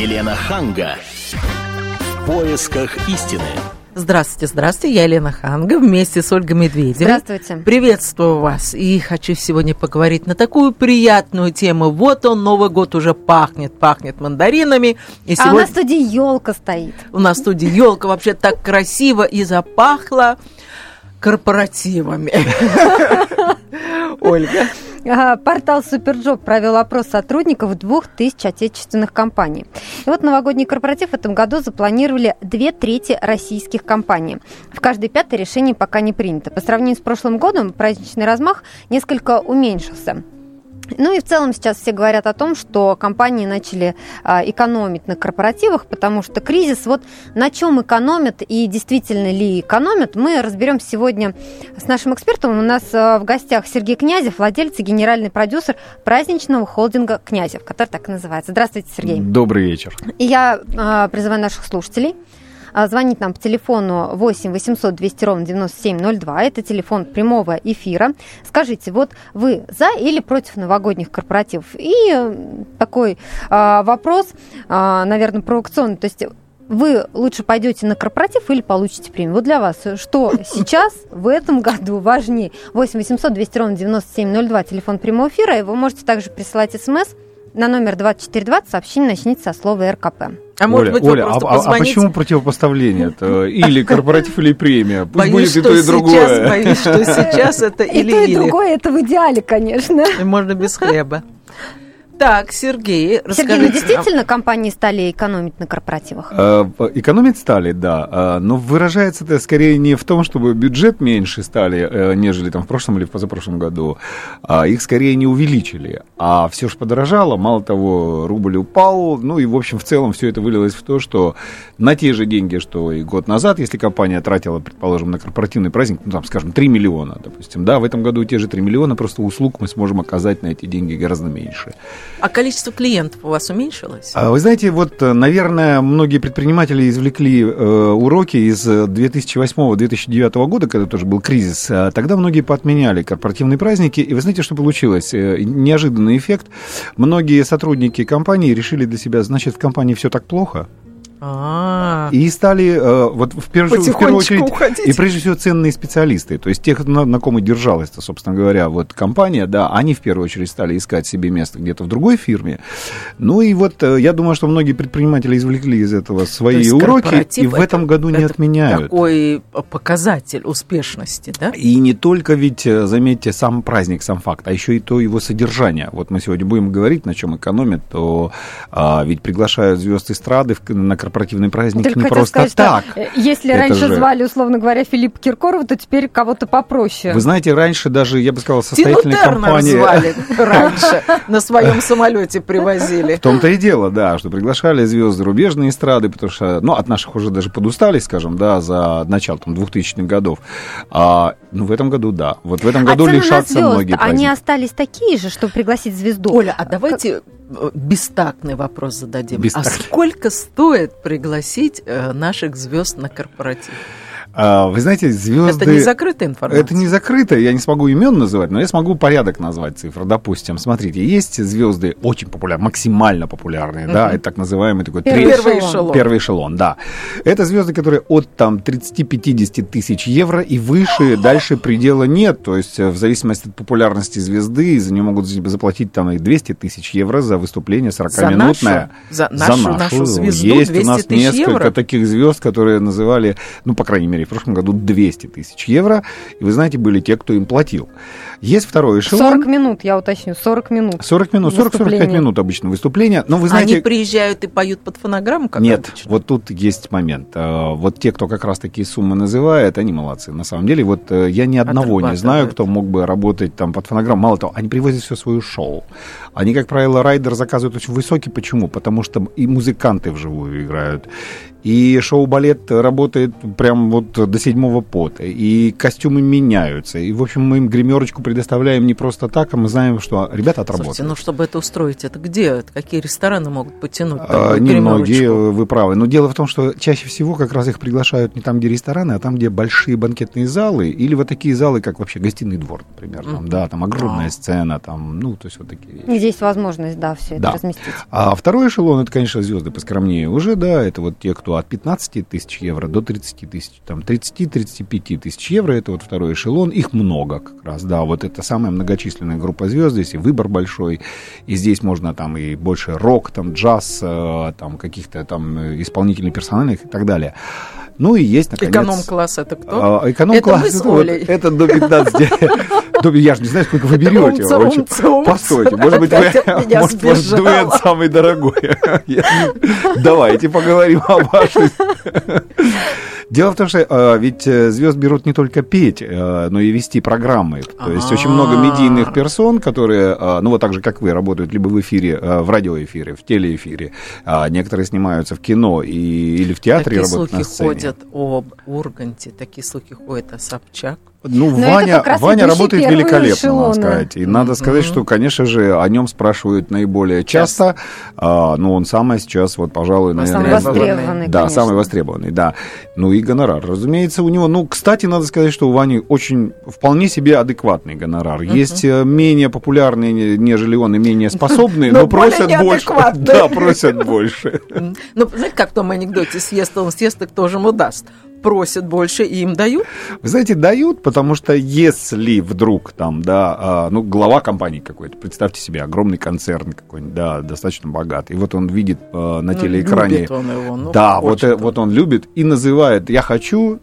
Елена Ханга. В поисках истины. Здравствуйте, здравствуйте, я Елена Ханга вместе с Ольгой Медведевой. Здравствуйте. Приветствую вас. И хочу сегодня поговорить на такую приятную тему. Вот он, Новый год уже пахнет, пахнет мандаринами. И а сегодня... у нас в студии елка стоит. У нас в студии елка вообще так красиво и запахло корпоративами. Ольга. Портал SuperJob провел опрос сотрудников двух тысяч отечественных компаний. И вот новогодний корпоратив в этом году запланировали две трети российских компаний. В каждой пятой решение пока не принято. По сравнению с прошлым годом праздничный размах несколько уменьшился. Ну и в целом сейчас все говорят о том, что компании начали а, экономить на корпоративах, потому что кризис, вот на чем экономят и действительно ли экономят, мы разберем сегодня с нашим экспертом. У нас а, в гостях Сергей Князев, владелец и генеральный продюсер праздничного холдинга «Князев», который так и называется. Здравствуйте, Сергей. Добрый вечер. И я а, призываю наших слушателей звонить нам по телефону 8 800 200 ровно 9702. Это телефон прямого эфира. Скажите, вот вы за или против новогодних корпоративов? И такой а, вопрос, а, наверное, провокационный. То есть вы лучше пойдете на корпоратив или получите премию? Вот для вас что сейчас в этом году важнее? 8 800 200 ровно 9702, телефон прямого эфира, и вы можете также присылать смс на номер 2420 сообщение начните со слова РКП. А может быть, Оля, а, а, а почему противопоставление? Это или корпоратив, или премия? Пусть боюсь, будет и то, и другое. Сейчас, боюсь, что сейчас это или И то, и другое, это в идеале, конечно. Можно без хлеба. Так, Сергей, расскажите. Сергей, ну действительно компании стали экономить на корпоративах? Э, экономить стали, да. Э, но выражается это скорее не в том, чтобы бюджет меньше стали, э, нежели там в прошлом или в позапрошлом году. А их скорее не увеличили. А все же подорожало. Мало того, рубль упал. Ну и, в общем, в целом все это вылилось в то, что на те же деньги, что и год назад, если компания тратила, предположим, на корпоративный праздник, ну там, скажем, 3 миллиона, допустим, да, в этом году те же 3 миллиона, просто услуг мы сможем оказать на эти деньги гораздо меньше. А количество клиентов у вас уменьшилось? А, вы знаете, вот, э, наверное, многие предприниматели извлекли э, уроки из 2008-2009 года, когда тоже был кризис. А тогда многие поотменяли корпоративные праздники. И вы знаете, что получилось? Э, неожиданный эффект. Многие сотрудники компании решили для себя, значит, в компании все так плохо. А-а-а. И стали э, вот в первую, в первую очередь уходить. и прежде всего ценные специалисты, то есть тех, на, на ком и держалась, собственно говоря, вот компания, да, они в первую очередь стали искать себе место где-то в другой фирме. Ну и вот э, я думаю, что многие предприниматели извлекли из этого свои уроки и в этом году не отменяют. Такой показатель успешности, да? И не только ведь, э, заметьте, сам праздник, сам факт, а еще и то его содержание. Вот мы сегодня будем говорить, на чем экономят, то а, ведь приглашают звезд эстрады на корпоративный праздник Только не просто сказать, так. Что, э, если Это раньше же... звали, условно говоря, Филипп Киркорова, то теперь кого-то попроще. Вы знаете, раньше даже, я бы сказал, состоятельные компании... звали раньше, на своем самолете привозили. В том-то и дело, да, что приглашали звезды зарубежные эстрады, потому что, ну, от наших уже даже подустали, скажем, да, за начало там 2000-х годов. А, ну, в этом году, да. Вот в этом году а лишатся многие праздники. Они остались такие же, чтобы пригласить звезду? Оля, а давайте бестактный вопрос зададим. Бестактный. А сколько стоит пригласить э, наших звезд на корпоратив? А, вы знаете, звезды... Это не закрытая информация. Это не закрытая, я не смогу имен называть, но я смогу порядок назвать цифр. Допустим, смотрите, есть звезды очень популярные, максимально популярные, uh-huh. да, это так называемый такой... Первый, третий, эшелон. эшелон. Первый эшелон, да. Это звезды, которые от там 30-50 тысяч евро и выше, дальше предела нет. То есть в зависимости от популярности звезды, за нее могут заплатить там и 200 тысяч евро за выступление 40-минутное. За нашу, за нашу, за нашу звезду Есть у нас несколько евро? таких звезд, которые называли, ну, по крайней мере, мере, в прошлом году 200 тысяч евро. И вы знаете, были те, кто им платил. Есть второй эшелон. 40 минут, я уточню, 40 минут. 40 минут, 40-45 минут обычно выступление. Но вы знаете... Они приезжают и поют под фонограмму, как Нет, обычно? вот тут есть момент. А, вот те, кто как раз такие суммы называет, они молодцы. На самом деле, вот э, я ни одного не знаю, кто мог бы работать там под фонограмму. Мало того, они привозят все свое шоу. Они, как правило, райдер заказывают очень высокий. Почему? Потому что и музыканты вживую играют, и шоу-балет работает прям вот до седьмого пота, и костюмы меняются, и, в общем, мы им гримерочку предоставляем не просто так, а мы знаем, что ребята отработают. Слушайте, ну, чтобы это устроить, это где? Какие рестораны могут потянуть а, Немногие, вы правы. Но дело в том, что чаще всего как раз их приглашают не там, где рестораны, а там, где большие банкетные залы, или вот такие залы, как вообще гостиный двор, например. Там, да, там огромная а. сцена, там, ну, то есть вот такие вещи. Здесь возможность, да, все это да. разместить. А второй эшелон, это, конечно, звезды поскромнее уже, да, это вот те, кто от 15 тысяч евро до 30 тысяч, там, 30-35 тысяч евро, это вот второй эшелон, их много как раз, да, вот это самая многочисленная группа звезд, здесь и выбор большой, и здесь можно там и больше рок, там, джаз, э, там, каких-то там исполнительных персональных и так далее. Ну и есть, наконец... Эконом-класс это кто? А, эконом-класс это, вот, это до 15. Я же не знаю, сколько вы берете. Постойте, может быть, вы, может, ваш дуэт самый дорогой. Давайте поговорим о вашей... Дело в том, что э, ведь звезд берут не только петь, э, но и вести программы. То есть очень много медийных персон, которые, э, ну вот так же, как вы, работают либо в эфире, э, в радиоэфире, в телеэфире. А некоторые снимаются в кино и, или в театре такие работают на сцене. Такие слухи ходят об Урганте, такие слухи ходят о Собчак. Ну, Но Ваня, Ваня работает великолепно, эшелоны. надо сказать. И надо сказать, что, конечно же, о нем спрашивают наиболее часто. А, но он самый сейчас, вот, пожалуй, наверное... Самый востребованный, Да, конечно. самый востребованный, да. Ну и гонорар, разумеется, у него... Ну, кстати, надо сказать, что у Вани очень вполне себе адекватный гонорар. Uh-huh. Есть э, менее популярные, нежели он, и менее способные, но, но просят больше. Да, просят больше. Ну, знаете, как в том анекдоте, съест он съест, и кто же ему даст? Просят больше, и им дают? Вы знаете, дают, потому что если вдруг там, да, а, ну, глава компании какой-то, представьте себе, огромный концерн какой-нибудь, да, достаточно богатый, и вот он видит э, на ну, телеэкране... Любит он его, ну, Да, вот, э, вот он любит и называет «я хочу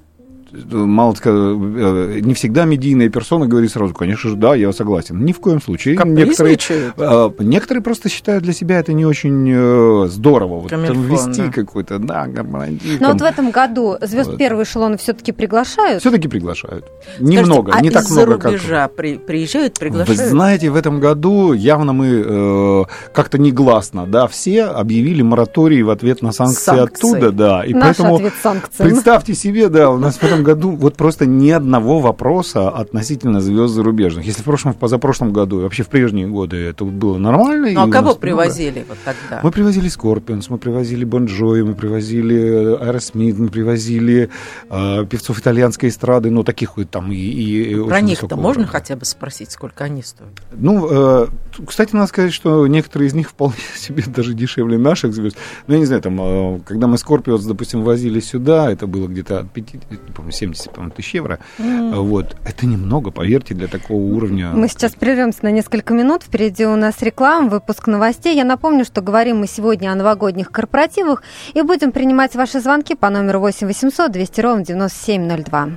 мало э, не всегда медийная персона говорит сразу, конечно же, да, я согласен. Ни в коем случае. Некоторые, э, некоторые просто считают для себя это не очень э, здорово. Вот, там, вести да. какой-то, да, гармонизм. Но вот в этом году звезд вот. первого эшелона все-таки приглашают? Все-таки приглашают. Немного, Скажите, не а так много, как... рубежа при, приезжают, приглашают? Вы знаете, в этом году явно мы э, как-то негласно, да, все объявили мораторий в ответ на санкции, санкции. оттуда, да. И Наш поэтому ответ санкциям. представьте себе, да, у нас в этом году вот просто ни одного вопроса относительно звезд зарубежных. Если в прошлом, в позапрошлом году, вообще в прежние годы это было нормально. Ну, а кого привозили много. вот тогда? Мы привозили Скорпионс, мы привозили Bon Jovi, мы привозили Аэросмит, мы привозили э, певцов итальянской эстрады, ну, таких вот там и... и Про них-то можно уровня. хотя бы спросить, сколько они стоят? Ну, э, кстати, надо сказать, что некоторые из них вполне себе даже дешевле наших звезд. Ну, я не знаю, там, э, когда мы Скорпионс, допустим, возили сюда, это было где-то от 50, помню, 70 по тысяч евро. М-м. Вот. Это немного, поверьте, для такого уровня. Мы сейчас прервемся на несколько минут. Впереди у нас реклама, выпуск новостей. Я напомню, что говорим мы сегодня о новогодних корпоративах и будем принимать ваши звонки по номеру 8 800 200 ровно 9702.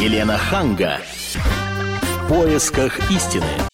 Елена Ханга. В поисках истины.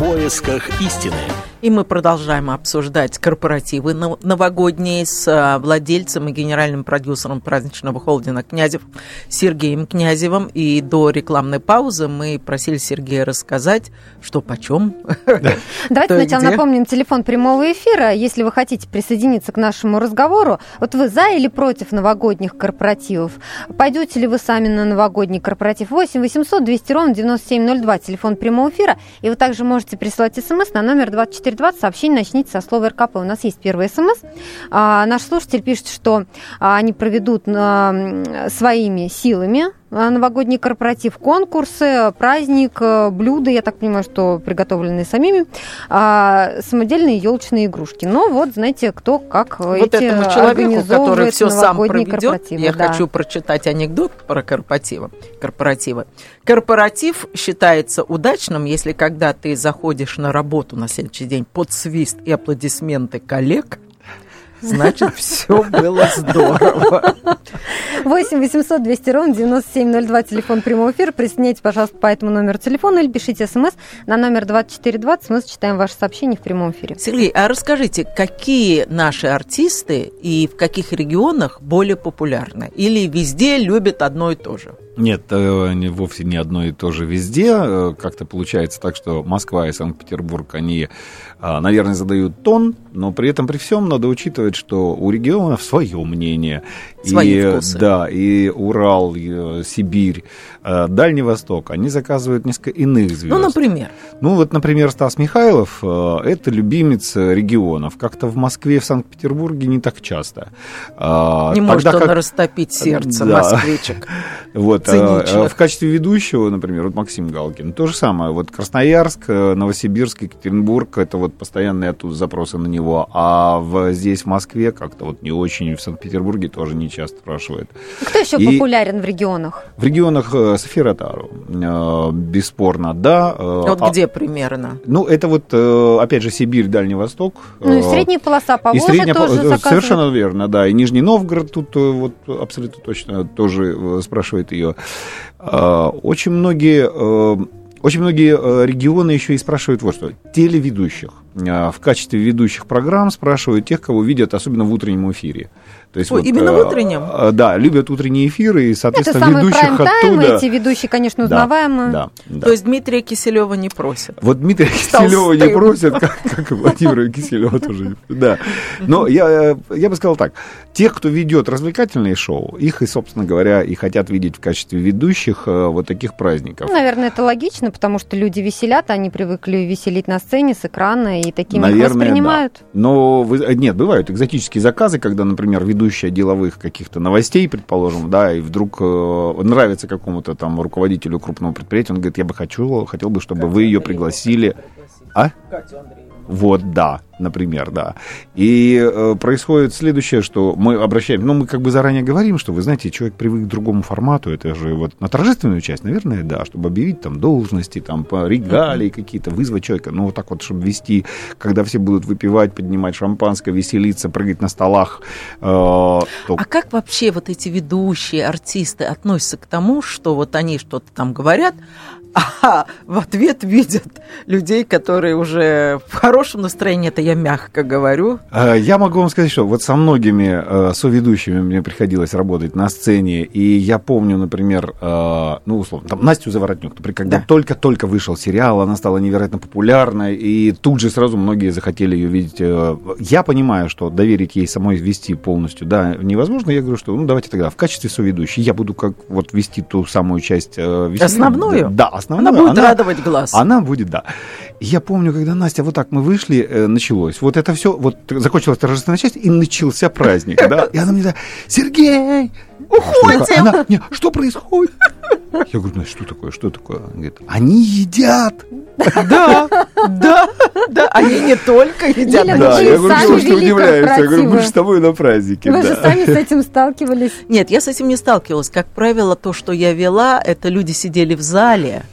поисках истины. И мы продолжаем обсуждать корпоративы новогодние с а, владельцем и генеральным продюсером праздничного холдинга «Князев» Сергеем Князевым. И до рекламной паузы мы просили Сергея рассказать, что почем. Давайте сначала напомним телефон прямого эфира. Если вы хотите присоединиться к нашему разговору, вот вы за или против новогодних корпоративов? Пойдете ли вы сами на новогодний корпоратив? 8 800 200 ровно 9702, телефон прямого эфира. И вы также можете присылать смс на номер 24 420 сообщение начните со слова РКП. У нас есть первый смс. А, наш слушатель пишет, что а, они проведут а, своими силами новогодний корпоратив, конкурсы, праздник, э, блюда, я так понимаю, что приготовленные самими, а, самодельные елочные игрушки. Но вот, знаете, кто как вот эти этому человеку, который все сам проведет, я да. хочу прочитать анекдот про корпоративы. корпоративы. Корпоратив считается удачным, если когда ты заходишь на работу на следующий день под свист и аплодисменты коллег – значит, все было здорово. 8 800 200 ровно 9702, телефон прямого эфира. Присоединяйтесь, пожалуйста, по этому номеру телефона или пишите смс на номер 2420. Мы читаем ваши сообщения в прямом эфире. Сергей, а расскажите, какие наши артисты и в каких регионах более популярны? Или везде любят одно и то же? Нет, э, не, вовсе не одно и то же везде. Э, Как-то получается так, что Москва и Санкт-Петербург, они, а, наверное, задают тон, но при этом при всем надо учитывать, что у регионов свое мнение. Свои и, вкусы. Да, и Урал, и, э, Сибирь, Дальний Восток, они заказывают несколько иных звезд. Ну, например. Ну, вот, например, Стас Михайлов э, – это любимец э, регионов. Как-то в Москве, в Санкт-Петербурге не так часто. А, Не может тогда он как- растопить сердце Да. москвичек. Вот, а, в качестве ведущего, например, вот Максим Галкин, то же самое. Вот Красноярск, э, Новосибирск, Екатеринбург, это вот постоянные оттуда запросы на него. А в, здесь, в Москве, как-то вот не очень, в Санкт-Петербурге тоже не часто спрашивают. Кто еще И- популярен в регионах? В регионах э, София Ротару, э, бесспорно, да. э, Вот а- где примерно? Ну, это вот, э, опять же, Сибирь, Дальний Восток. Ну и средняя полоса и Поволжья средняя тоже э, заказывают. Совершенно верно, да. И Нижний Новгород тут вот абсолютно точно тоже спрашивает ее. А, Очень многие... Очень многие регионы еще и спрашивают вот что. Телеведущих. А, В качестве ведущих программ спрашивают тех, кого видят, особенно в утреннем эфире. То есть Ой, именно в утреннем? э, Да, любят утренние эфиры, и, Это соответственно, самый ведущих оттуда... эти ведущие, конечно, Да, узнаваемые. Да, да. То есть Дмитрия Киселева не просят. Вот Дмитрия Киселева не просят, как, как и Владимира Киселева тоже. Да. Но я, я бы сказал так. Тех, кто ведет развлекательные шоу, их и, собственно говоря, и хотят видеть в качестве ведущих э, вот таких праздников. Ну, наверное, это логично, потому что люди веселят, они привыкли веселить на сцене с экрана, и такими их Наверное, воспринимают. да. Но вы- э, нет, бывают экзотические заказы, когда, например, ведущая деловых каких-то новостей, предположим, да, и вдруг э, нравится какому-то там руководителю крупного предприятия, он говорит, я бы хочу, хотел бы, чтобы вы ее пригласили. А? Вот, да, например, да. И э, происходит следующее, что мы обращаем, ну, мы как бы заранее говорим, что, вы знаете, человек привык к другому формату, это же вот на торжественную часть, наверное, да, чтобы объявить там должности, там, регалии какие-то, вызвать человека, ну, вот так вот, чтобы вести, когда все будут выпивать, поднимать шампанское, веселиться, прыгать на столах, э, то А как вообще вот эти ведущие артисты относятся к тому, что вот они что-то там говорят, а в ответ видят людей, которые уже в хорошем настроении, это я мягко говорю. Э, Я могу вам сказать, что вот со многими э, соведущими мне приходилось работать на сцене, и я помню, например, э, ну, условно, там, Настю Заворотнюк, например, когда Да. только-только вышел сериал, она стала невероятно популярной, и тут же сразу многие захотели ее видеть. э, Я понимаю, что доверить ей самой вести полностью, да, невозможно. Я говорю, что, ну, давайте тогда в качестве соведущей я буду как вот вести ту самую часть веселья. Основную? Да, основную. Она будет радовать глаз. Она будет, да. Я помню, когда Настя, вот так мы вышли, э, началось. Вот это все, вот закончилась торжественная часть, и начался праздник, да. И она мне говорит, Сергей, уходим. Она, не, что происходит? Я говорю, Настя, что такое, что такое? Она говорит, они едят. Да, да, да, они не только едят, Да, я говорю, что ты удивляешься? Я говорю, мы же с тобой на празднике. Вы же сами с этим сталкивались. Нет, я с этим не сталкивалась. Как правило, то, что я вела, это люди сидели в зале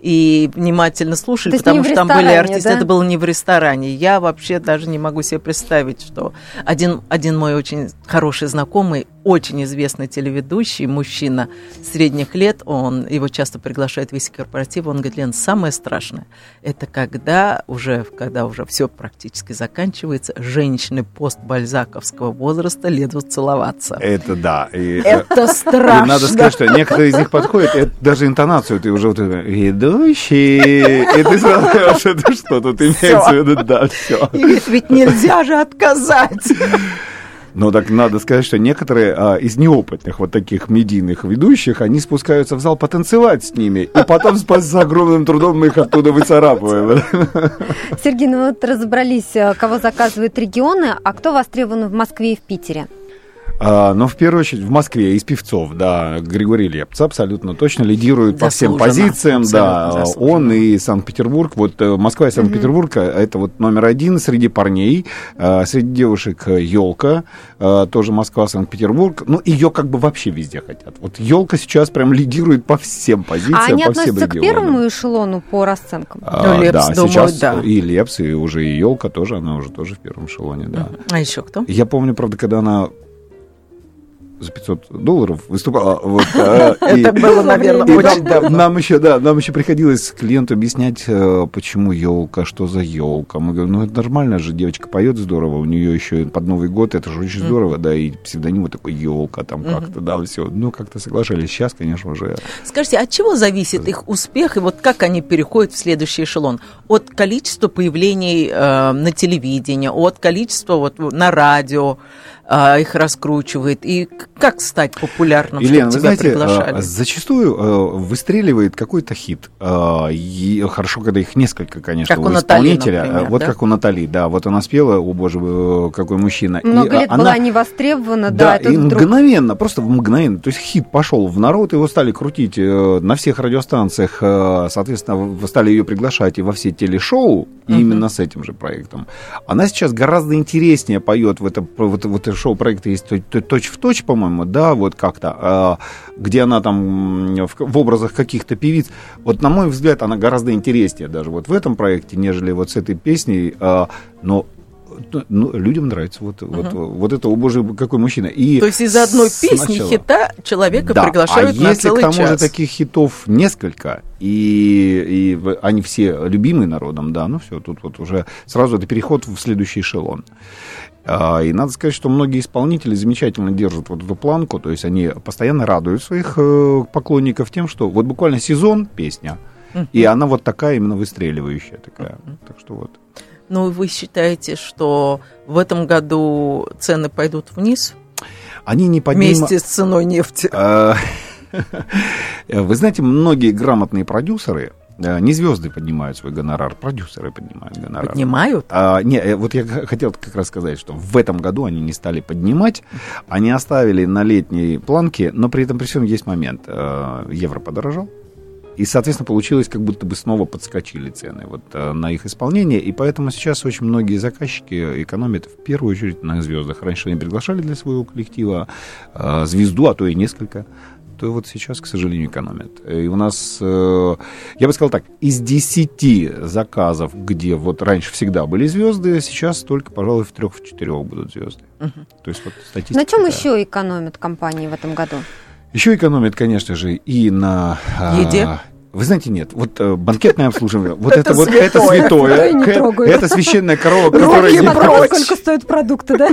и внимательно слушали, потому что там были артисты. да? Это было не в ресторане. Я вообще даже не могу себе представить, что один, один мой очень хороший знакомый, очень известный телеведущий, мужчина средних лет, он, его часто приглашают в весь корпоратив, он говорит, Лен, самое страшное, это когда уже, когда уже все практически заканчивается, женщины постбальзаковского возраста лезут целоваться. Это да. И, э, Это и страшно. надо сказать, что некоторые из них подходят, это даже интонацию, ты уже вот ведущий, и ты сразу понимаешь, это что тут имеется в виду, да, все. И ведь нельзя же отказать. Но так надо сказать, что некоторые а, из неопытных вот таких медийных ведущих, они спускаются в зал потанцевать с ними, и потом с, огромным трудом мы их оттуда выцарапываем. Сергей, ну вот разобрались, э, кого заказывают регионы, а кто востребован в Москве и в Питере? А, но в первую очередь в Москве из певцов, да, Григорий Лепц абсолютно точно лидирует по всем позициям, да, заслуженно. он и Санкт-Петербург, вот э, Москва и Санкт-Петербург, э, это вот номер один среди парней, э, среди девушек елка, тоже Москва, Санкт-Петербург, ну ее как бы вообще везде хотят. Вот елка сейчас прям лидирует по всем позициям, А они по всем относятся к регионам. первому эшелону по расценкам? А, Ну, Лепс, да, думаю, сейчас да. и Лепс, и уже и елка тоже, она уже тоже в первом эшелоне, да. А еще кто? Я помню, правда, когда она за 500 долларов выступала. Вот, а, Это было, наверное, и очень нам, давно. нам еще, да, нам еще приходилось клиенту объяснять, э, почему елка, что за елка. Мы говорим, ну это нормально же, девочка поет здорово, у нее еще под Новый год, это же очень здорово, да, и псевдоним вот такой елка, там как-то, да, все. Ну, как-то соглашались. Сейчас, конечно, уже Скажите, от чего зависит их успех и вот как они переходят в следующий эшелон? От количества появлений э, на телевидении, от количества вот на радио э, их раскручивает и как стать популярным, Елена, вы чтобы тебя знаете, приглашали? а, зачастую э, выстреливает какой-то хит. А, и хорошо, когда их несколько, конечно, Как у у Натали, исполнителя. например, А, вот да? как у Натали, да. Вот она спела, о боже, э, какой мужчина. И, Много а, лет она- была не востребована, да, Да, и и вдруг... мгновенно, просто мгновенно. То есть хит пошел в народ, его стали крутить э, на всех радиостанциях, э, соответственно, стали ее приглашать и во все телешоу, и именно с этим же проектом. Она сейчас гораздо интереснее поет в это, вот, вот это шоу-проекты есть то- то- точь в точь, по-моему, да, вот как-то, э, где она там в, образах каких-то певиц. Вот, на мой взгляд, она гораздо интереснее даже вот в этом проекте, нежели вот с этой песней, э, но ну, людям нравится вот, вот, вот это, о боже, какой мужчина. И То есть из одной песни сначала- хита человека Да, приглашают а на если целый к тому час. же таких хитов несколько, и, и они все любимы народом, да, ну все, тут вот уже сразу это переход в следующий эшелон. А, И надо сказать, что многие исполнители замечательно держат вот эту планку, то есть они постоянно радуют своих э, поклонников тем, что вот буквально сезон песня, и она вот такая именно выстреливающая такая. Так что вот. Ну, вы считаете, что в этом году цены пойдут вниз Они не поднимают... вместе с ценой нефти? А, Вы знаете, многие грамотные продюсеры, э, не звезды поднимают свой гонорар, продюсеры поднимают гонорар. Поднимают? А, не, э, вот я хотел как раз сказать, что в этом году они не стали поднимать, они оставили на летней планке, но при этом при всем есть момент. Э, Евро подорожал, и, соответственно, получилось, как будто бы снова подскочили цены вот, э, на их исполнение, и поэтому сейчас очень многие заказчики экономят в первую очередь на звездах. Раньше они приглашали для своего коллектива э, звезду, а то и несколько то вот сейчас, к сожалению, экономят. И у нас, э, я бы сказал так, из 10 заказов, где вот раньше всегда были звезды, сейчас только, пожалуй, в трех, в четырех будут звезды. То есть вот статистика. На чем еще экономят компании в этом году? Еще экономят, конечно же, и на... а, Еде? Вы знаете, нет, вот э, банкетное обслуживание, вот Это это вот это святое. это священная корова, которая не прочь. сколько стоят продукты, да?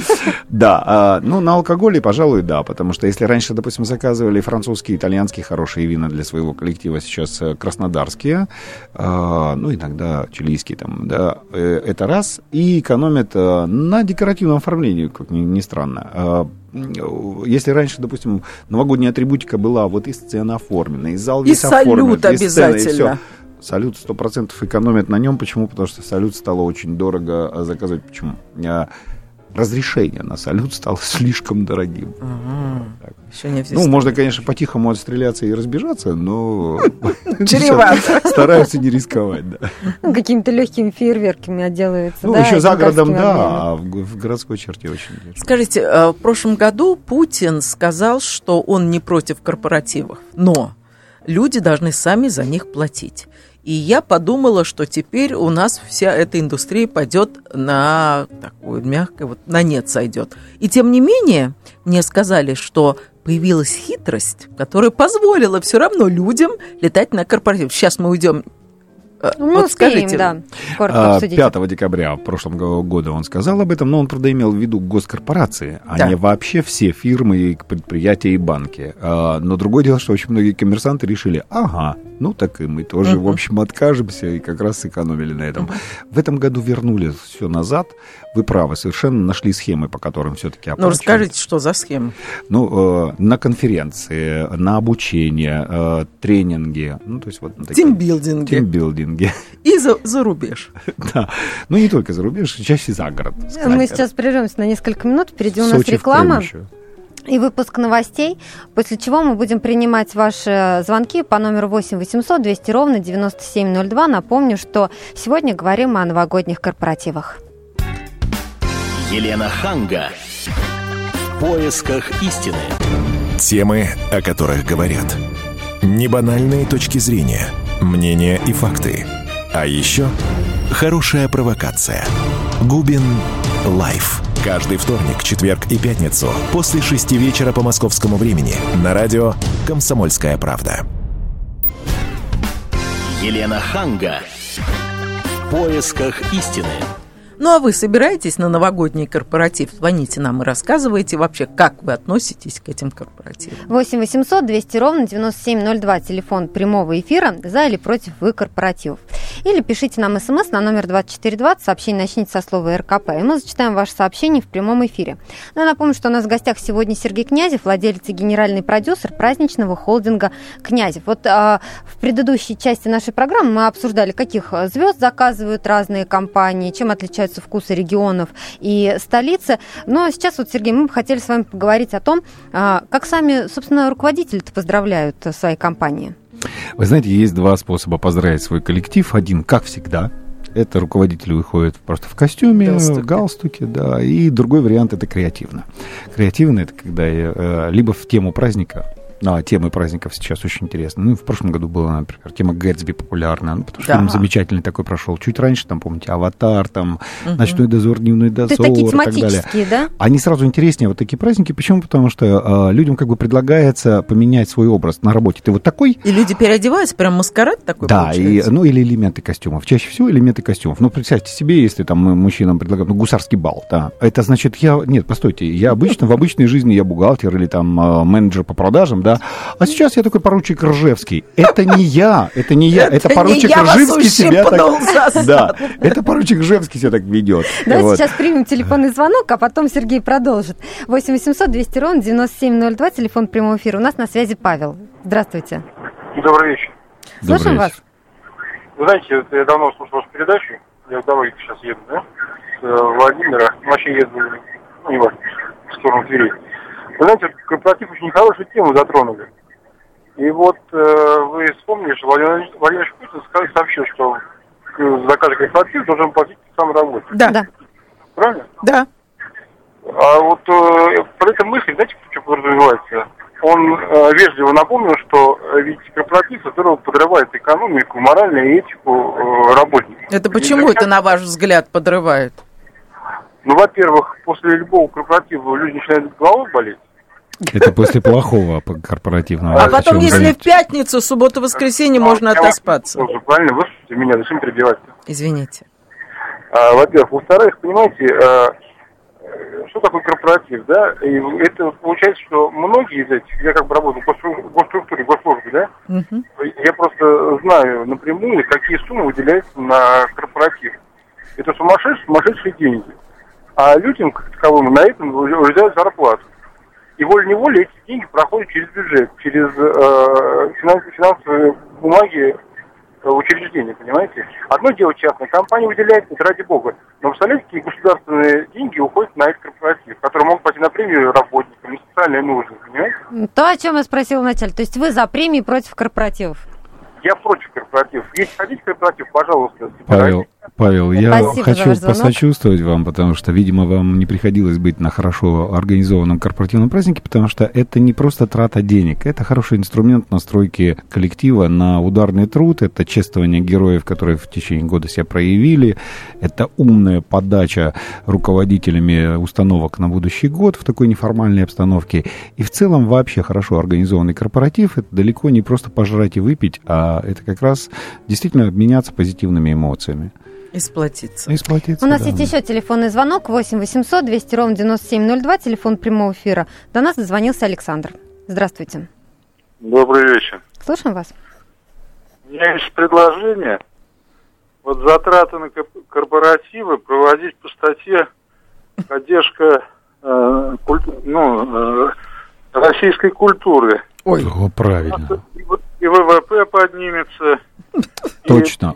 Да, а, ну на алкоголе, пожалуй, да, потому что если раньше, допустим, заказывали французские, итальянские хорошие вина для своего коллектива, сейчас э, краснодарские, а, ну иногда чилийские там, да, э, это раз, и экономят э, на декоративном оформлении, как ни странно. А, м, Если раньше, допустим, новогодняя атрибутика была вот и сцена оформлена, и зал И весь оформлен, салют и сцена, и обязательно. Салют 100% экономят на нем. Почему? Потому что салют стало очень дорого а, заказывать. Почему? Разрешение на салют стало слишком дорогим. Так. Еще не Ну, можно, конечно, по-тихому отстреляться и разбежаться, но стараются не рисковать. Да. Ну, Какими-то легкими фейерверками отделываются. Ну, еще за городом, да, а в городской черте очень. Скажите, э, в прошлом году Путин сказал, что он не против корпоративов, но люди должны сами за них платить. И я подумала, что теперь у нас вся эта индустрия пойдет на такую мягкое, вот на нет сойдет. И тем не менее, мне сказали, что появилась хитрость, которая позволила все равно людям летать на корпоратив. Сейчас мы уйдем. Э, Ну, Мы вот успеем, скажите, да, коротко А, обсудить. 5 декабря прошлого года он сказал об этом, но он, правда, имел в виду госкорпорации, а Да. не вообще все фирмы, предприятия и банки. А, Но другое дело, что очень многие коммерсанты решили, ага, ну так и мы тоже, в общем, откажемся, и как раз сэкономили на этом. В этом году вернули все назад. Вы правы, совершенно нашли схемы, по которым все-таки Ну, оплачивают. расскажите, что за схема? Ну, э, на конференции, на обучение, э, тренинги, ну, то есть вот такие- Тимбилдинги. Тимбилдинги. И за, за рубеж. Да. Ну, не только за рубеж, чаще за город. Мы сейчас прервемся на несколько минут. Впереди у нас реклама. И выпуск новостей, после чего мы будем принимать ваши звонки по номеру 8 800 200 ровно 9702. Напомню, что сегодня говорим о новогодних корпоративах. Елена Ханга. В поисках истины. Темы, о которых говорят. Небанальные точки зрения, мнения и факты. А еще хорошая провокация. Губин Live. Каждый вторник, четверг и пятницу после шести вечера по московскому времени на радио «Комсомольская правда». Елена Ханга. В поисках истины. Ну а вы собираетесь на новогодний корпоратив? Звоните нам и рассказывайте вообще, как вы относитесь к этим корпоративам. 8 800 200 ровно 9702, телефон прямого эфира, за или против вы корпоративов. Или пишите нам смс на номер 2420, сообщение начните со слова РКП, и мы зачитаем ваше сообщение в прямом эфире. Ну, я напомню, что у нас в гостях сегодня Сергей Князев, владелец и генеральный продюсер праздничного холдинга «Князев». Вот а, в предыдущей части нашей программы мы обсуждали, каких звезд заказывают разные компании, чем отличаются вкусы регионов и столицы. Но сейчас вот, Сергей, мы бы хотели с вами поговорить о том, а, как сами, собственно, руководители-то поздравляют свои компании. Вы знаете, есть два способа поздравить свой коллектив. Один, как всегда, это руководители выходят просто в костюме, Галстуке. галстуке, да. И другой вариант это креативно. Креативно это когда э, либо в тему праздника, а, темы праздников сейчас очень интересны. Ну, в прошлом году была, например, тема Гэтсби популярна, ну, потому что Да. фильм замечательный такой прошел. Чуть раньше, там, помните, «Аватар», там, Мгм. «Ночной дозор», «Дневной То дозор» есть такие и так далее. тематические, да? Они сразу интереснее, вот такие праздники. Почему? Потому что э, людям как бы предлагается поменять свой образ на работе. Ты вот такой, И люди переодеваются, прям маскарад такой да, и, ну или элементы костюмов. Чаще всего элементы костюмов. Ну, представьте себе, если там мужчинам предлагают, ну, гусарский бал, да. Это значит, я, нет, постойте, я обычно, в обычной жизни я бухгалтер или там э, менеджер по продажам, да. А сейчас я такой поручик Ржевский. Это не я, это не я, это, поручик Ржевский себя так... Да, это поручик Ржевский себя так ведет. Давайте сейчас примем телефонный звонок, а потом Сергей продолжит. 8 800 200 ровно 9702, телефон прямого эфира. У нас на связи Павел. Здравствуйте. Добрый вечер. Слушаем вас. Вы знаете, я давно слушал вашу передачу. Я в дороге сейчас еду, да? С э, Владимира. Вообще еду, ну, не важно, в сторону Твери. Вы знаете, корпоратив очень хорошую тему затронули. И вот э, вы вспомнили, что Владимир Владимир Путин сказал- сообщил, что за каждый корпоратив должен платить сам работник. Да, Да. Правильно? да. А вот э, про эту мысль, знаете, что подразумевается? Он э, вежливо напомнил, что э, ведь корпоратив здорово подрывает экономику, моральную этику э, работников. Это И почему замечательно. это, на ваш взгляд, подрывает? Ну, во-первых, после любого корпоратива люди начинают головой болеть. Это после плохого по- корпоративного. А потом, если говорить. в пятницу, субботу, воскресенье, можно Я вас отоспаться. тоже правильно, выслушайте меня, зачем перебивать-то? Извините. А, во-первых. Во-вторых, понимаете, э, что такое корпоратив, да? И это получается, что многие из этих, я как бы работаю в госстру- в госструктуре, госслужбе, да? Я просто знаю напрямую, какие суммы выделяются на корпоратив. Это сумасшедшие, сумасшедшие деньги. А людям, как таковым, на этом урезают зарплату. И волей-неволей эти деньги проходят через бюджет, через э, финанс- финансовые бумаги э, учреждения, понимаете? Одно дело частное, компания выделяет это ради бога. Но представляете, какие государственные деньги уходят на этот корпоратив, которые могут пойти на премию работникам, на социальные нужды, понимаете? То, о чем я спросила вначале. То есть вы за премии против корпоративов? Я против корпоративов. Если хотите корпоратив, пожалуйста, Павел, Павел, я Спасибо хочу посочувствовать вам, потому что, видимо, вам не приходилось быть на хорошо организованном корпоративном празднике, потому что это не просто трата денег, это хороший инструмент настройки коллектива на ударный труд, это чествование героев, которые в течение года себя проявили, это умная подача руководителями установок на будущий год в такой неформальной обстановке. И в целом вообще хорошо организованный корпоратив, это далеко не просто пожрать и выпить, а это как раз действительно обменяться позитивными эмоциями. И сплотиться. И сплотиться, У нас да. есть еще телефонный звонок 8 800 200 ровно 9702, телефон прямого эфира. До нас дозвонился Александр. Здравствуйте. Добрый вечер. Слушаем вас. У меня есть предложение. Вот затраты на корпоративы проводить по статье поддержка э, культ- ну, э, российской культуры. Ой, О, правильно. И, ВВП поднимется. Точно.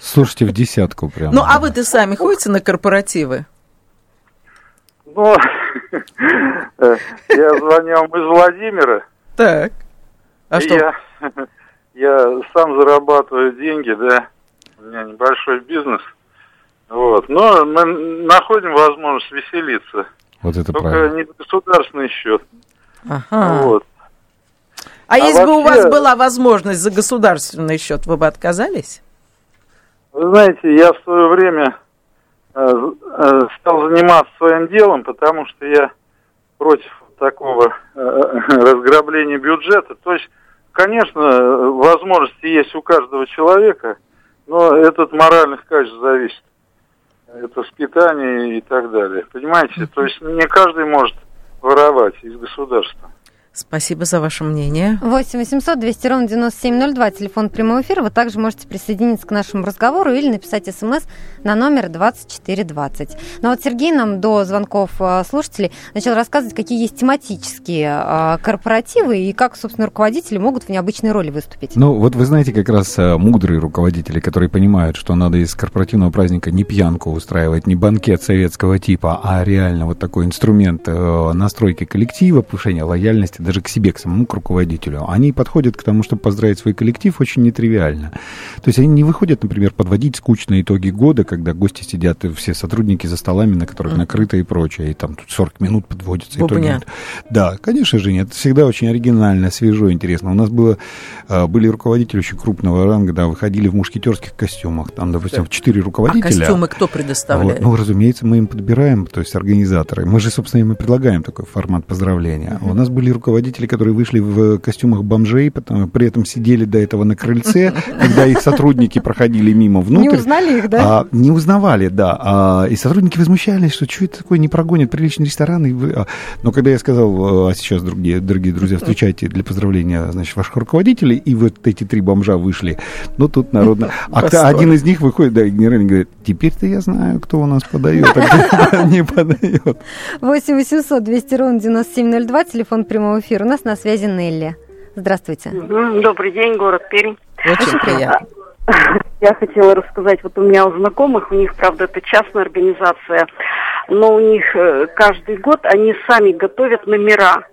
Слушайте, в десятку прям. ну а вы-то сами ходите на корпоративы? Ну, я звонил из Владимира. Так. А что? Я, я сам зарабатываю деньги, да. У меня небольшой бизнес. Вот. Но мы находим возможность веселиться. Вот это Только правильно. не государственный счет. Ага. Вот. А, А если бы у вас была возможность за государственный счет, вы бы отказались? Вы знаете, я в свое время э, э, стал заниматься своим делом, потому что я против такого э, разграбления бюджета. То есть, конечно, возможности есть у каждого человека, но это от моральных качеств зависит. Это воспитание и так далее. Понимаете? То есть не каждый может воровать из государства. Спасибо за ваше мнение. 8 800 200 ровно 9702, телефон прямого эфира. Вы также можете присоединиться к нашему разговору или написать смс на номер 2420. Но вот Сергей нам до звонков а, слушателей начал рассказывать, какие есть тематические а, корпоративы и как, собственно, руководители могут в необычной роли выступить. Ну, вот вы знаете, как раз а, мудрые руководители, которые понимают, что надо из корпоративного праздника не пьянку устраивать, не банкет советского типа, а реально вот такой инструмент настройки коллектива, повышения лояльности, даже к себе, к самому к руководителю, они подходят к тому, чтобы поздравить свой коллектив очень нетривиально. То есть они не выходят, например, подводить скучные итоги года, когда гости сидят, и все сотрудники за столами, на которых накрыто и прочее, и там тут 40 минут подводятся итоги. Да, конечно же нет. Это всегда очень оригинально, свежо, интересно. У нас было, а, были руководители очень крупного ранга, да, выходили в мушкетерских костюмах. Там, допустим, четыре руководителя. А костюмы кто предоставляет? Вот, ну, разумеется, мы им подбираем, то есть организаторы. Мы же, собственно, им и предлагаем такой формат поздравления. Mm-hmm. У нас были руководители руководители, которые вышли в костюмах бомжей, потом, при этом сидели до этого на крыльце, когда их сотрудники проходили мимо внутрь. Не узнали их, да? А, не узнавали, да. А, и сотрудники возмущались, что что это такое, не прогонят приличный ресторан. И вы... а, но когда я сказал, а сейчас, дорогие, дорогие друзья, встречайте для поздравления, значит, ваших руководителей, и вот эти три бомжа вышли, ну, тут народно... А один из них выходит, да, генеральный говорит, теперь-то я знаю, кто у нас подает, а не подает. 8 800 200 ровно 9702, телефон прямого эфир. У нас на связи Нелли. Здравствуйте. Добрый день, город Пермь. Очень приятно. Я хотела рассказать, вот у меня у знакомых, у них, правда, это частная организация, но у них э, каждый год они сами готовят номера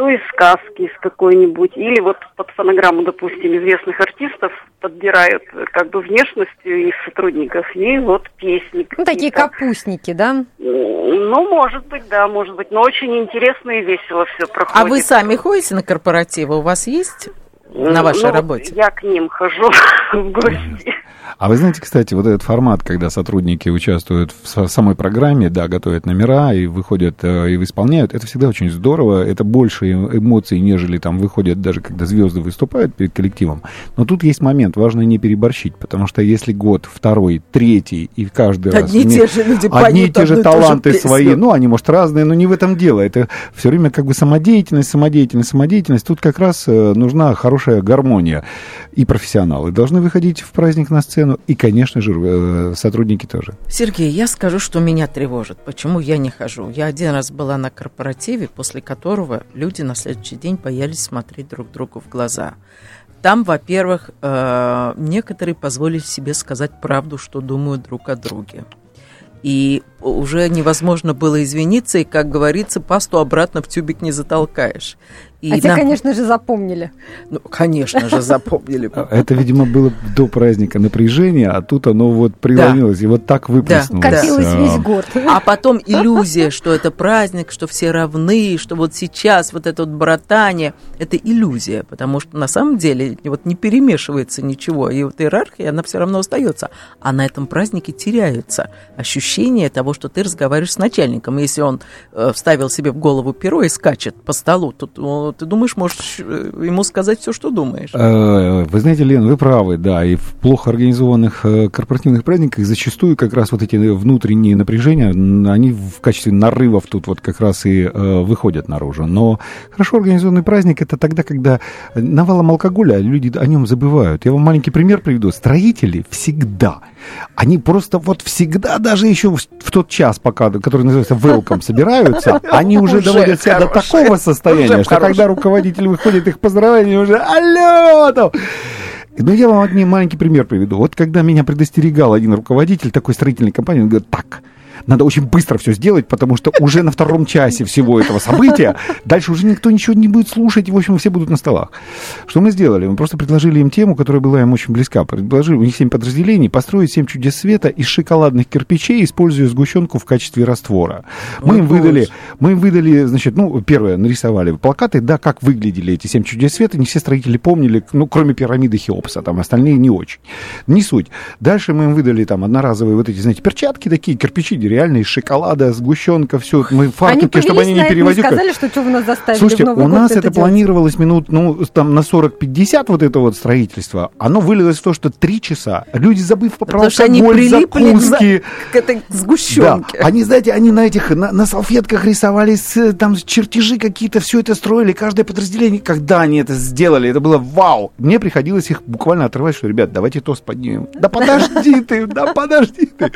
то из сказки из какой-нибудь, или вот под фонограмму, допустим, известных артистов подбирают э, как бы внешностью их сотрудников, и вот песни. Ну, такие капустники, да? Ну, может быть, да, может быть, но очень интересно и весело все проходит. А вы сами ходите на корпоративы? У вас есть на вашей ну, работе? Я к ним хожу в гости. А вы знаете, кстати, вот этот формат, когда сотрудники участвуют в самой программе, да, готовят номера и выходят э, и исполняют, это всегда очень здорово, это больше эмоций, нежели там выходят даже когда звезды выступают перед коллективом. Но тут есть момент, важно не переборщить, потому что если год, второй, третий, и каждый одни раз... Одни те же люди Одни и те же таланты свои, ну, они, может, разные, но не в этом дело. Это все время как бы самодеятельность, самодеятельность, самодеятельность. Тут как раз э, нужна хорошая гармония. И профессионалы должны выходить в праздник на сцену, и, конечно же, э, сотрудники тоже. Сергей, я скажу, что меня тревожит. Почему я не хожу? Я один раз была на корпоративе, после которого люди на следующий день боялись смотреть друг другу в глаза. Там, во-первых, э, некоторые позволили себе сказать правду, что думают друг о друге. И уже невозможно было извиниться, и, как говорится, пасту обратно в тюбик не затолкаешь. И а те, конечно же, запомнили. Ну, конечно же, запомнили. Это, видимо, было до праздника напряжения, а тут оно вот преломилось, да. и вот так выплеснулось. Да, копилось весь год. А потом иллюзия, что это праздник, что все равны, что вот сейчас вот это вот братание, это иллюзия, потому что на самом деле вот не перемешивается ничего, и вот иерархия, она все равно остается. А на этом празднике теряются ощущение того, что ты разговариваешь с начальником. Если он э, вставил себе в голову перо и скачет по столу, ты думаешь, можешь э, ему сказать все, что думаешь. Э, вы знаете, Лен, вы правы, да, и в плохо организованных э, корпоративных праздниках зачастую как раз вот эти внутренние напряжения, они в качестве нарывов тут вот как раз и выходят наружу. Но хорошо организованный праздник это тогда, когда навалом алкоголя люди о нем забывают. Я вам маленький пример приведу. Строители всегда, они просто вот всегда, даже еще в тот час, пока, который называется welcome, собираются, они уже доводят себя до такого состояния, что когда руководитель выходит их поздравлять, уже алло! Там. Ну, я вам один маленький пример приведу. Вот когда меня предостерегал один руководитель такой строительной компании, он говорит, так, надо очень быстро все сделать, потому что уже на втором часе всего этого события дальше уже никто ничего не будет слушать, и, в общем, все будут на столах. Что мы сделали? Мы просто предложили им тему, которая была им очень близка. Предложили, у них семь подразделений, построить семь чудес света из шоколадных кирпичей, используя сгущенку в качестве раствора. Мы им выдали, мы им выдали, значит, ну, первое, нарисовали плакаты, да, как выглядели эти семь чудес света, не все строители помнили, ну, кроме пирамиды Хеопса, там остальные не очень. Не суть. Дальше мы им выдали там одноразовые вот эти, знаете, перчатки такие, кирпичи реальные, из шоколада, сгущенка, все. Мы фартуки, они чтобы они не перевозили. сказали, что что вы нас заставили Слушайте, у нас это это планировалось минут, ну, там на 40-50 вот это вот строительство. Оно вылилось в то, что три часа. Люди, забыв про Потому они алкоголь, закуски. к этой Да, сгущенке. они, знаете, они на этих, на, на салфетках рисовали с- там чертежи какие-то, все это строили, каждое подразделение. Когда они это сделали, это было вау. Мне приходилось их буквально отрывать, что, ребят, давайте тост поднимем. Да подожди ты, да подожди ты.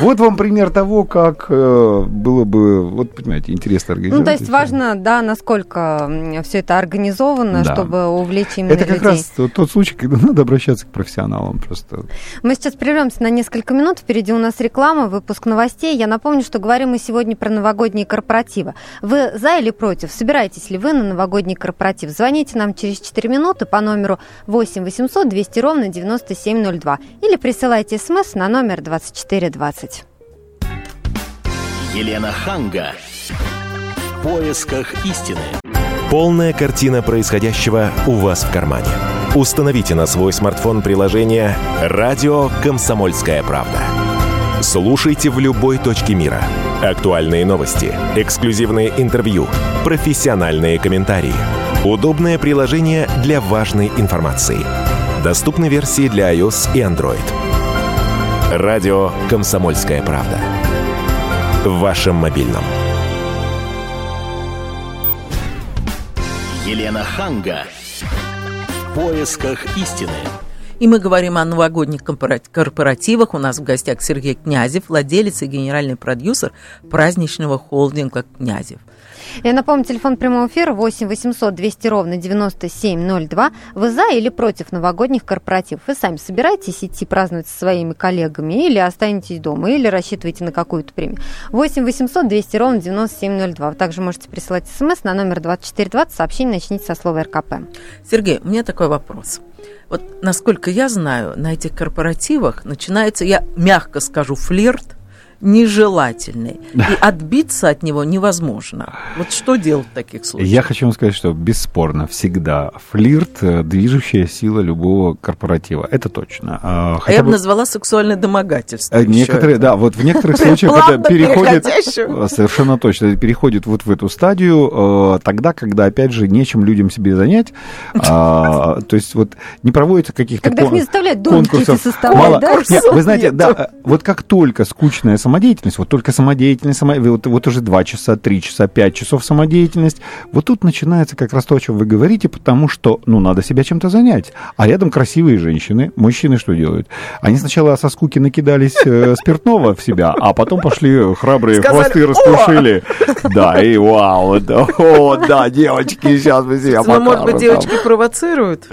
Вот вам пример того, как э, было бы, вот, понимаете, интересно организовать. Ну, то есть важно, да, насколько все это организовано, Да. чтобы увлечь именно Это как людей. раз тот, тот случай, когда надо обращаться к профессионалам просто. Мы сейчас прервемся на несколько минут. Впереди у нас реклама, выпуск новостей. Я напомню, что говорим мы сегодня про новогодние корпоративы. Вы за или против? Собираетесь ли вы на новогодний корпоратив? Звоните нам через 4 минуты по номеру 8 800 200 ровно 9702 или присылайте смс на номер 2420. Елена Ханга. В поисках истины. Полная картина происходящего у вас в кармане. Установите на свой смартфон приложение «Радио Комсомольская правда». Слушайте в любой точке мира. Актуальные новости, эксклюзивные интервью, профессиональные комментарии. Удобное приложение для важной информации. Доступны версии для iOS и Android. Радио «Комсомольская правда». В вашем мобильном. Елена Ханга. В поисках истины. И мы говорим о новогодних корпоративах. У нас в гостях Сергей Князев, владелец и генеральный продюсер праздничного холдинга «Князев». Я напомню, телефон прямого эфира 8 800 200 ровно 9702. Вы за или против новогодних корпоративов? Вы сами собираетесь идти праздновать со своими коллегами или останетесь дома, или рассчитываете на какую-то премию? 8 800 200 ровно 9702. Вы также можете присылать смс на номер 2420. Сообщение начните со слова РКП. Сергей, у меня такой вопрос. Вот насколько я знаю, на этих корпоративах начинается, я мягко скажу, флирт нежелательный. И отбиться от него невозможно. Вот что делать в таких случаях? Я хочу вам сказать, что бесспорно всегда флирт э, движущая сила любого корпоратива. Это точно. А, А хотя я бы назвала сексуальное домогательство. э, Некоторые, это. да, вот в некоторых случаях это переходит, э, совершенно точно, это переходит вот в эту стадию, тогда, когда, опять же, нечем людям себе занять, А, то есть вот не проводится каких-то Когда их кон- не заставляют конкурсов. составлять, да? Вы знаете, да, вот как только скучная самодеятельность, вот только самодеятельность, само- вот, вот уже 2 часа, 3 часа, 5 часов самодеятельность, вот тут начинается как раз то, о чем вы говорите, потому что, ну, надо себя чем-то занять. А рядом красивые женщины, мужчины что делают? Они сначала со скуки накидались э, спиртного в себя, а потом пошли храбрые Сказали, хвосты распушили. Да, и вау, да, о, да, девочки, сейчас мы себя Ну, может быть, покажем там». девочки провоцируют?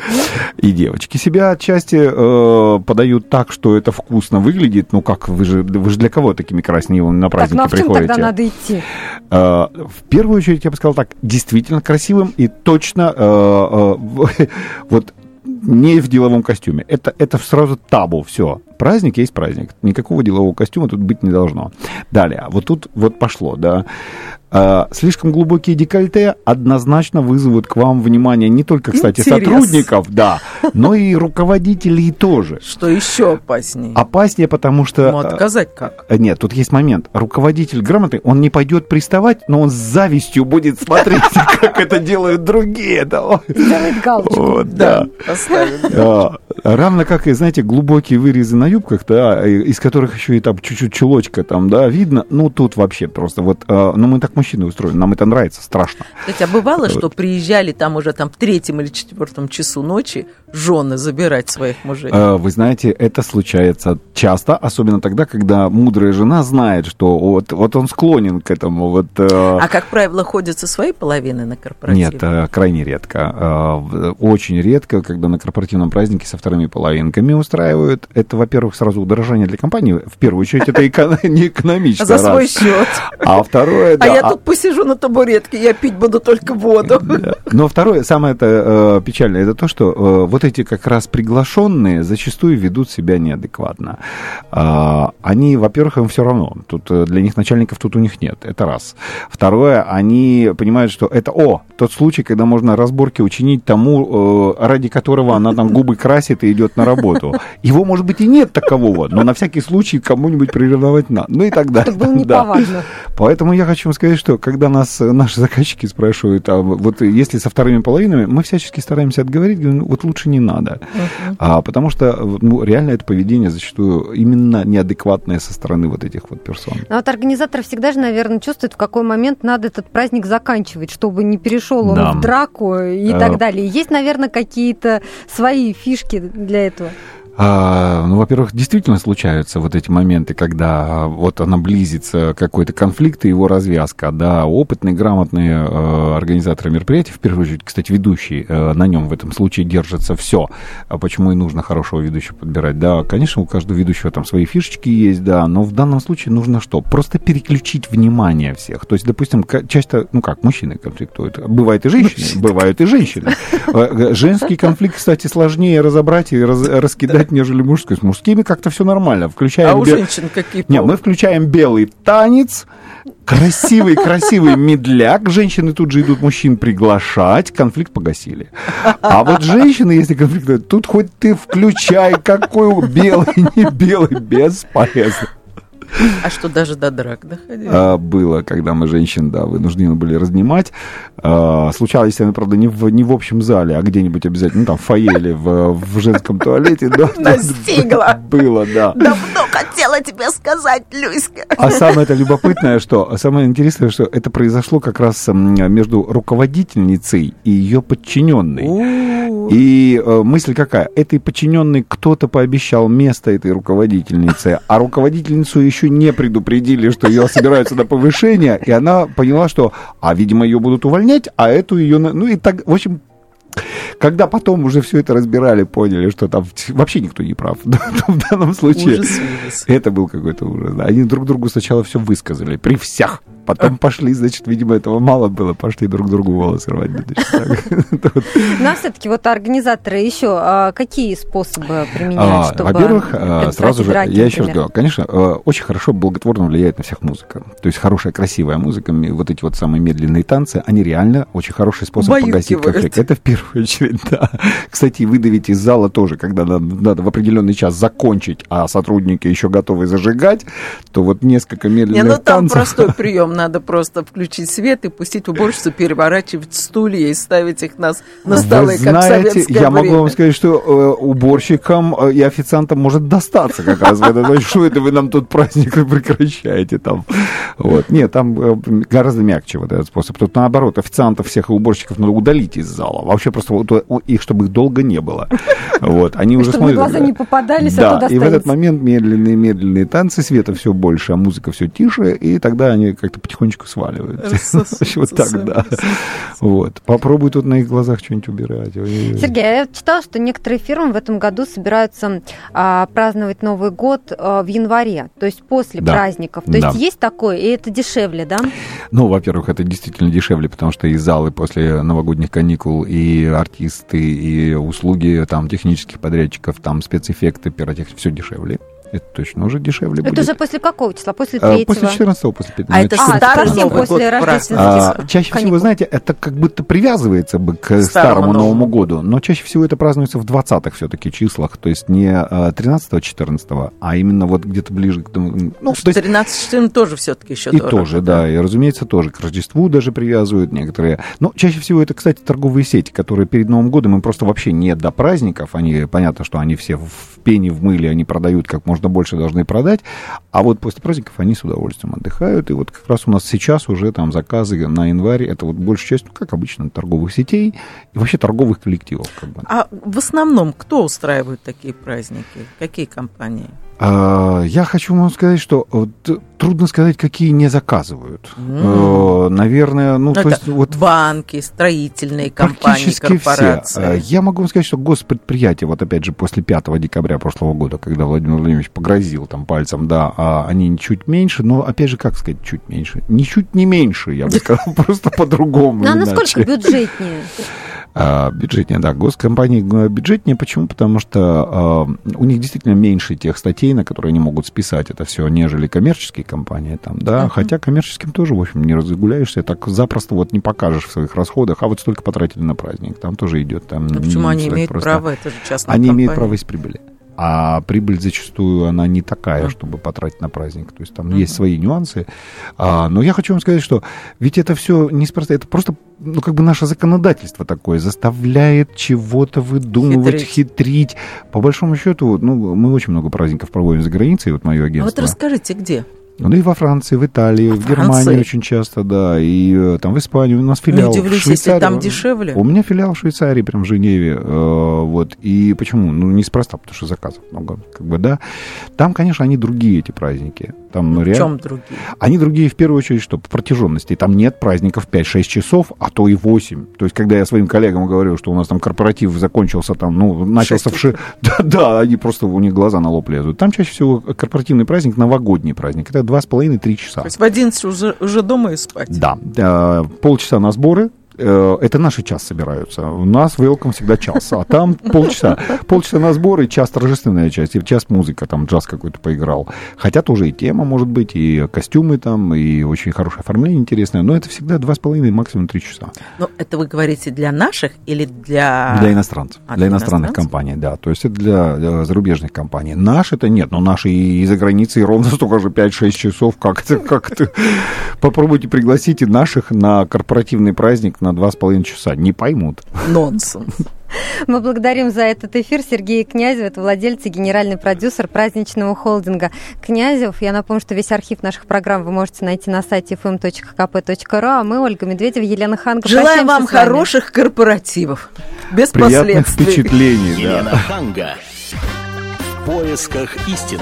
И девочки себя отчасти э, подают так, что это вкусно выглядит. Ну как, вы же, вы же для кого такими краснивыми на Так, праздники ну а приходите? тогда надо идти? Э, в первую очередь, я бы сказал так, действительно красивым и точно э, э, вот не в деловом костюме. Это, это сразу табу, все. Праздник есть праздник. Никакого делового костюма тут быть не должно. Далее, вот тут вот пошло, да. Э, слишком глубокие декольте однозначно вызовут к вам внимание не только, кстати, Интерес. сотрудников, да, но и руководителей тоже. Что еще опаснее? Опаснее, потому что... Ну, отказать как? Э, Нет, тут есть момент. Руководитель грамотный, он не пойдет приставать, но он с завистью будет смотреть, как это делают другие. да. Делает галочку. Да. А, Равно как и, знаете, глубокие вырезы на юбках, да, из которых еще и там чуть-чуть чулочка там, да, видно. Ну, тут вообще просто вот, а, ну, мы так мужчины устроены, нам это нравится, страшно. Кстати, а бывало, что приезжали там уже там в третьем или четвертом часу ночи жены забирать своих мужей? А, Вы знаете, это случается часто, особенно тогда, когда мудрая жена знает, что вот, вот он склонен к этому, вот... э, А как правило, ходят со своей половиной на корпоративе? Нет, э, крайне редко. Э, Очень редко, когда на корпоративном празднике со вторыми половинками устраивают. Это, во-первых, сразу удорожание для компании. В первую очередь, это эко- не экономично. За свой раз. счет. А второе, А да, я а- тут посижу на табуретке, я пить буду только воду. Но второе, самое это э, печальное, это то, что э, вот эти как раз приглашенные зачастую ведут себя неадекватно. А, они, во-первых, им все равно. Тут э, для них начальников тут у них нет. Это раз. Второе, они понимают, что это, о, тот случай, когда можно разборки учинить тому, э, ради которого она там губы красит и идет на работу. Его, может быть, и нет такового, но на всякий случай кому-нибудь приревновать надо. Ну и так далее. Это было Да. неповадно. Поэтому я хочу вам сказать, что когда нас наши заказчики спрашивают, а вот если со вторыми половинами, мы всячески стараемся отговорить, говорим, ну, вот лучше не надо. А, потому что ну, реально это поведение зачастую именно неадекватное со стороны вот этих вот персон. А вот организатор всегда же, наверное, чувствует, в какой момент надо этот праздник заканчивать, чтобы не перешел он Да. в драку и Э. так далее. Есть, наверное, какие-то свои фишки для этого. А, ну, во-первых, действительно случаются вот эти моменты, когда а, вот она близится какой-то конфликт и его развязка. Да, опытные, грамотные э, организаторы мероприятий, в первую очередь, кстати, ведущий, э, на нем в этом случае держится все. А почему и нужно хорошего ведущего подбирать? Да, конечно, у каждого ведущего там свои фишечки есть, да, но в данном случае нужно что? Просто переключить внимание всех. То есть, допустим, часто, ну как, мужчины конфликтуют. Бывает и женщины, бывают и женщины. Э, Женский конфликт, кстати, сложнее разобрать и раз- раскидать, нежели мужской. С мужскими как-то все нормально. Включаем А у бе- женщин какие Не, поводы? мы включаем белый танец, красивый, красивый медляк. Женщины тут же идут мужчин приглашать, конфликт погасили. А вот женщины, если конфликтуют, тут хоть ты включай, какой белый, не белый, бесполезно. А что, даже до драк доходило? А, было, когда мы женщин, да, вынуждены были разнимать. А, случалось, это, правда, не в, не в общем зале, а где-нибудь обязательно, ну, там, в фойе или в, в женском туалете. Да, Настигла. Было, да. Давно хотела тебе сказать, Люська. А самое это любопытное, что а самое интересное, что это произошло как раз между руководительницей и ее подчиненной. И э, мысль какая? Этой подчиненной кто-то пообещал место этой руководительнице, а руководительницу еще не предупредили, что ее собираются на повышение, и она поняла, что, а, видимо, ее будут увольнять, а эту ее... Ну и так, в общем, когда потом уже все это разбирали, поняли, что там вообще никто не прав в данном случае. Ужас, ужас. Это был какой-то ужас. Они друг другу сначала все высказали, при всех. Потом пошли, значит, видимо, этого мало было, пошли друг другу волосы рвать. вот. Ну, а все-таки вот организаторы еще а, какие способы применяют, А, чтобы Во-первых, сразу же, я еще раз говорю, конечно, очень хорошо благотворно влияет на всех музыка. То есть хорошая, красивая музыка, вот эти вот самые медленные танцы, они реально очень хороший способ погасить конфликт. Это в первую очередь, да. Кстати, выдавить из зала тоже, когда надо в определенный час закончить, а сотрудники еще готовы зажигать, то вот несколько Не, медленных ну там танцев. простой прием. Надо просто включить свет и пустить уборщицу переворачивать стулья и ставить их на, на столы, Вы как в знаете, советское я время. могу вам сказать, что э, уборщикам э, и официантам может достаться как раз. Что это вы нам тут праздник прекращаете там? Вот. Нет, там э, гораздо мягче вот этот способ. Тут наоборот, официантов всех и уборщиков надо удалить из зала. Вообще просто вот, э, их, чтобы их долго не было. Вот. Они уже смотрят. глаза не попадались, а Да, то и в этот момент медленные-медленные танцы, света все больше, а музыка все тише, и тогда они как-то потихонечку сваливаются. Рассосутся Вот так, да. Вот. Попробуй тут на их глазах что-нибудь убирать. Сергей, а я читала, что некоторые фирмы в этом году собираются а, праздновать Новый год а, в январе, то есть после праздников. То есть есть такое, и это дешевле, да? Ну, во-первых, это действительно дешевле, потому что и залы после новогодних каникул, и артисты, и услуги там технических подрядчиков, там спецэффекты, пиротехника, все дешевле. Это точно уже дешевле Это будет. уже после какого числа? После А, третьего? После 14 после 15 А это А, старый совсем Новый после год рождественских А, чаще всего, каникул. знаете, это как будто привязывается бы к Старому старому, Новому Новому году, но чаще всего это празднуется в 20-х все-таки числах, то есть не 13-14, а именно вот где-то ближе к... тому- Ну, то есть 13-14 тоже все-таки еще И дорого. тоже, да, и, разумеется, тоже к Рождеству даже привязывают некоторые. Но чаще всего это, кстати, торговые сети, которые перед Новым годом им просто вообще не до праздников. Они, понятно, что они все в пене, в мыле, они продают как можно больше, должны продать. А вот после праздников они с удовольствием отдыхают. И вот как раз у нас сейчас уже там заказы на январь, это вот большая часть, ну, как обычно, торговых сетей и вообще торговых коллективов. Как бы. А в основном кто устраивает такие праздники? Какие компании? А, Я хочу вам сказать, что вот, трудно сказать, какие не заказывают. Э, Наверное, ну, Ну, то это есть вот банки, строительные компании, Практически все. корпорации. Э, Я могу вам сказать, что госпредприятия, вот опять же, после 5 декабря прошлого года, когда Владимир Владимирович погрозил там пальцем, да, а они чуть меньше, но, опять же, как сказать, чуть меньше? Ничуть не меньше, я бы сказал, просто по-другому. Ну, а насколько бюджетнее? А, Бюджетнее, да. Госкомпании бюджетнее. Почему? Потому что э, у них действительно меньше тех статей, на которые они могут списать это все, нежели коммерческие компании там, да. Хотя коммерческим тоже, в общем, не разгуляешься, так запросто вот не покажешь в своих расходах, а вот столько потратили на праздник, там тоже идет. Там, Ну, почему они имеют просто- право? Это же частная Они имеют компания. право из прибыли. А прибыль зачастую она не такая, чтобы потратить на праздник. То есть там есть свои нюансы. А, но я хочу вам сказать, что ведь это все неспроста. Это просто, ну, как бы наше законодательство такое заставляет чего-то выдумывать, Хитрить. хитрить. По большому счету, ну, мы очень много праздников проводим за границей, вот мое А агентство. вот расскажите, где? Ну и во Франции, в Италии, в Франции? Германии очень часто, да, и э, там в Испании у нас филиал. Не в удивлюсь, если Швейцарии. там дешевле. У меня филиал в Швейцарии, прям в Женеве, э, вот. И почему? Ну, неспроста, потому что заказов много, как бы, да. Там, конечно, они другие, эти праздники. Там, ну, В реально... чем другие? Они другие, в первую очередь, что по протяженности. Там нет праздников 5-6 часов, а то и 8. То есть, когда я своим коллегам говорю, что у нас там корпоратив закончился там, ну, начался в Шесть ши... Да, да, они просто, у них глаза на лоб лезут. Там чаще всего корпоративный праздник, новогодний праздник. Это 2,5-3 часа. То есть в 11 уже, уже дома и спать. Да, э, полчаса на сборы. Э, Это наши час собираются. У нас welcome всегда час, а там полчаса. Полчаса на сборы, час торжественная часть, и час музыка, там джаз какой-то поиграл. Хотя тоже и тема может быть, и костюмы там, и очень хорошее оформление интересное, но это всегда два с половиной, максимум три часа. Ну, это вы говорите для наших или для... Для иностранцев, А, для для иностранных иностранцев? компаний, да. То есть это для, э, зарубежных компаний. Наш это нет, но наши и за границей ровно столько же 5-6 часов. Как это, как это? Попробуйте пригласите наших на корпоративный праздник на 2,5 часа. Не поймут. Нонсенс. Мы благодарим за этот эфир Сергея Князева, это владелец и генеральный продюсер праздничного холдинга Князев. Я напомню, что весь архив наших программ вы можете найти на сайте fm.kp.ru, а мы, Ольга Медведева, Елена Ханга, Желаем вам хороших корпоративов. Без Приятных последствий. впечатлений. да. Елена Ханга. В поисках истины.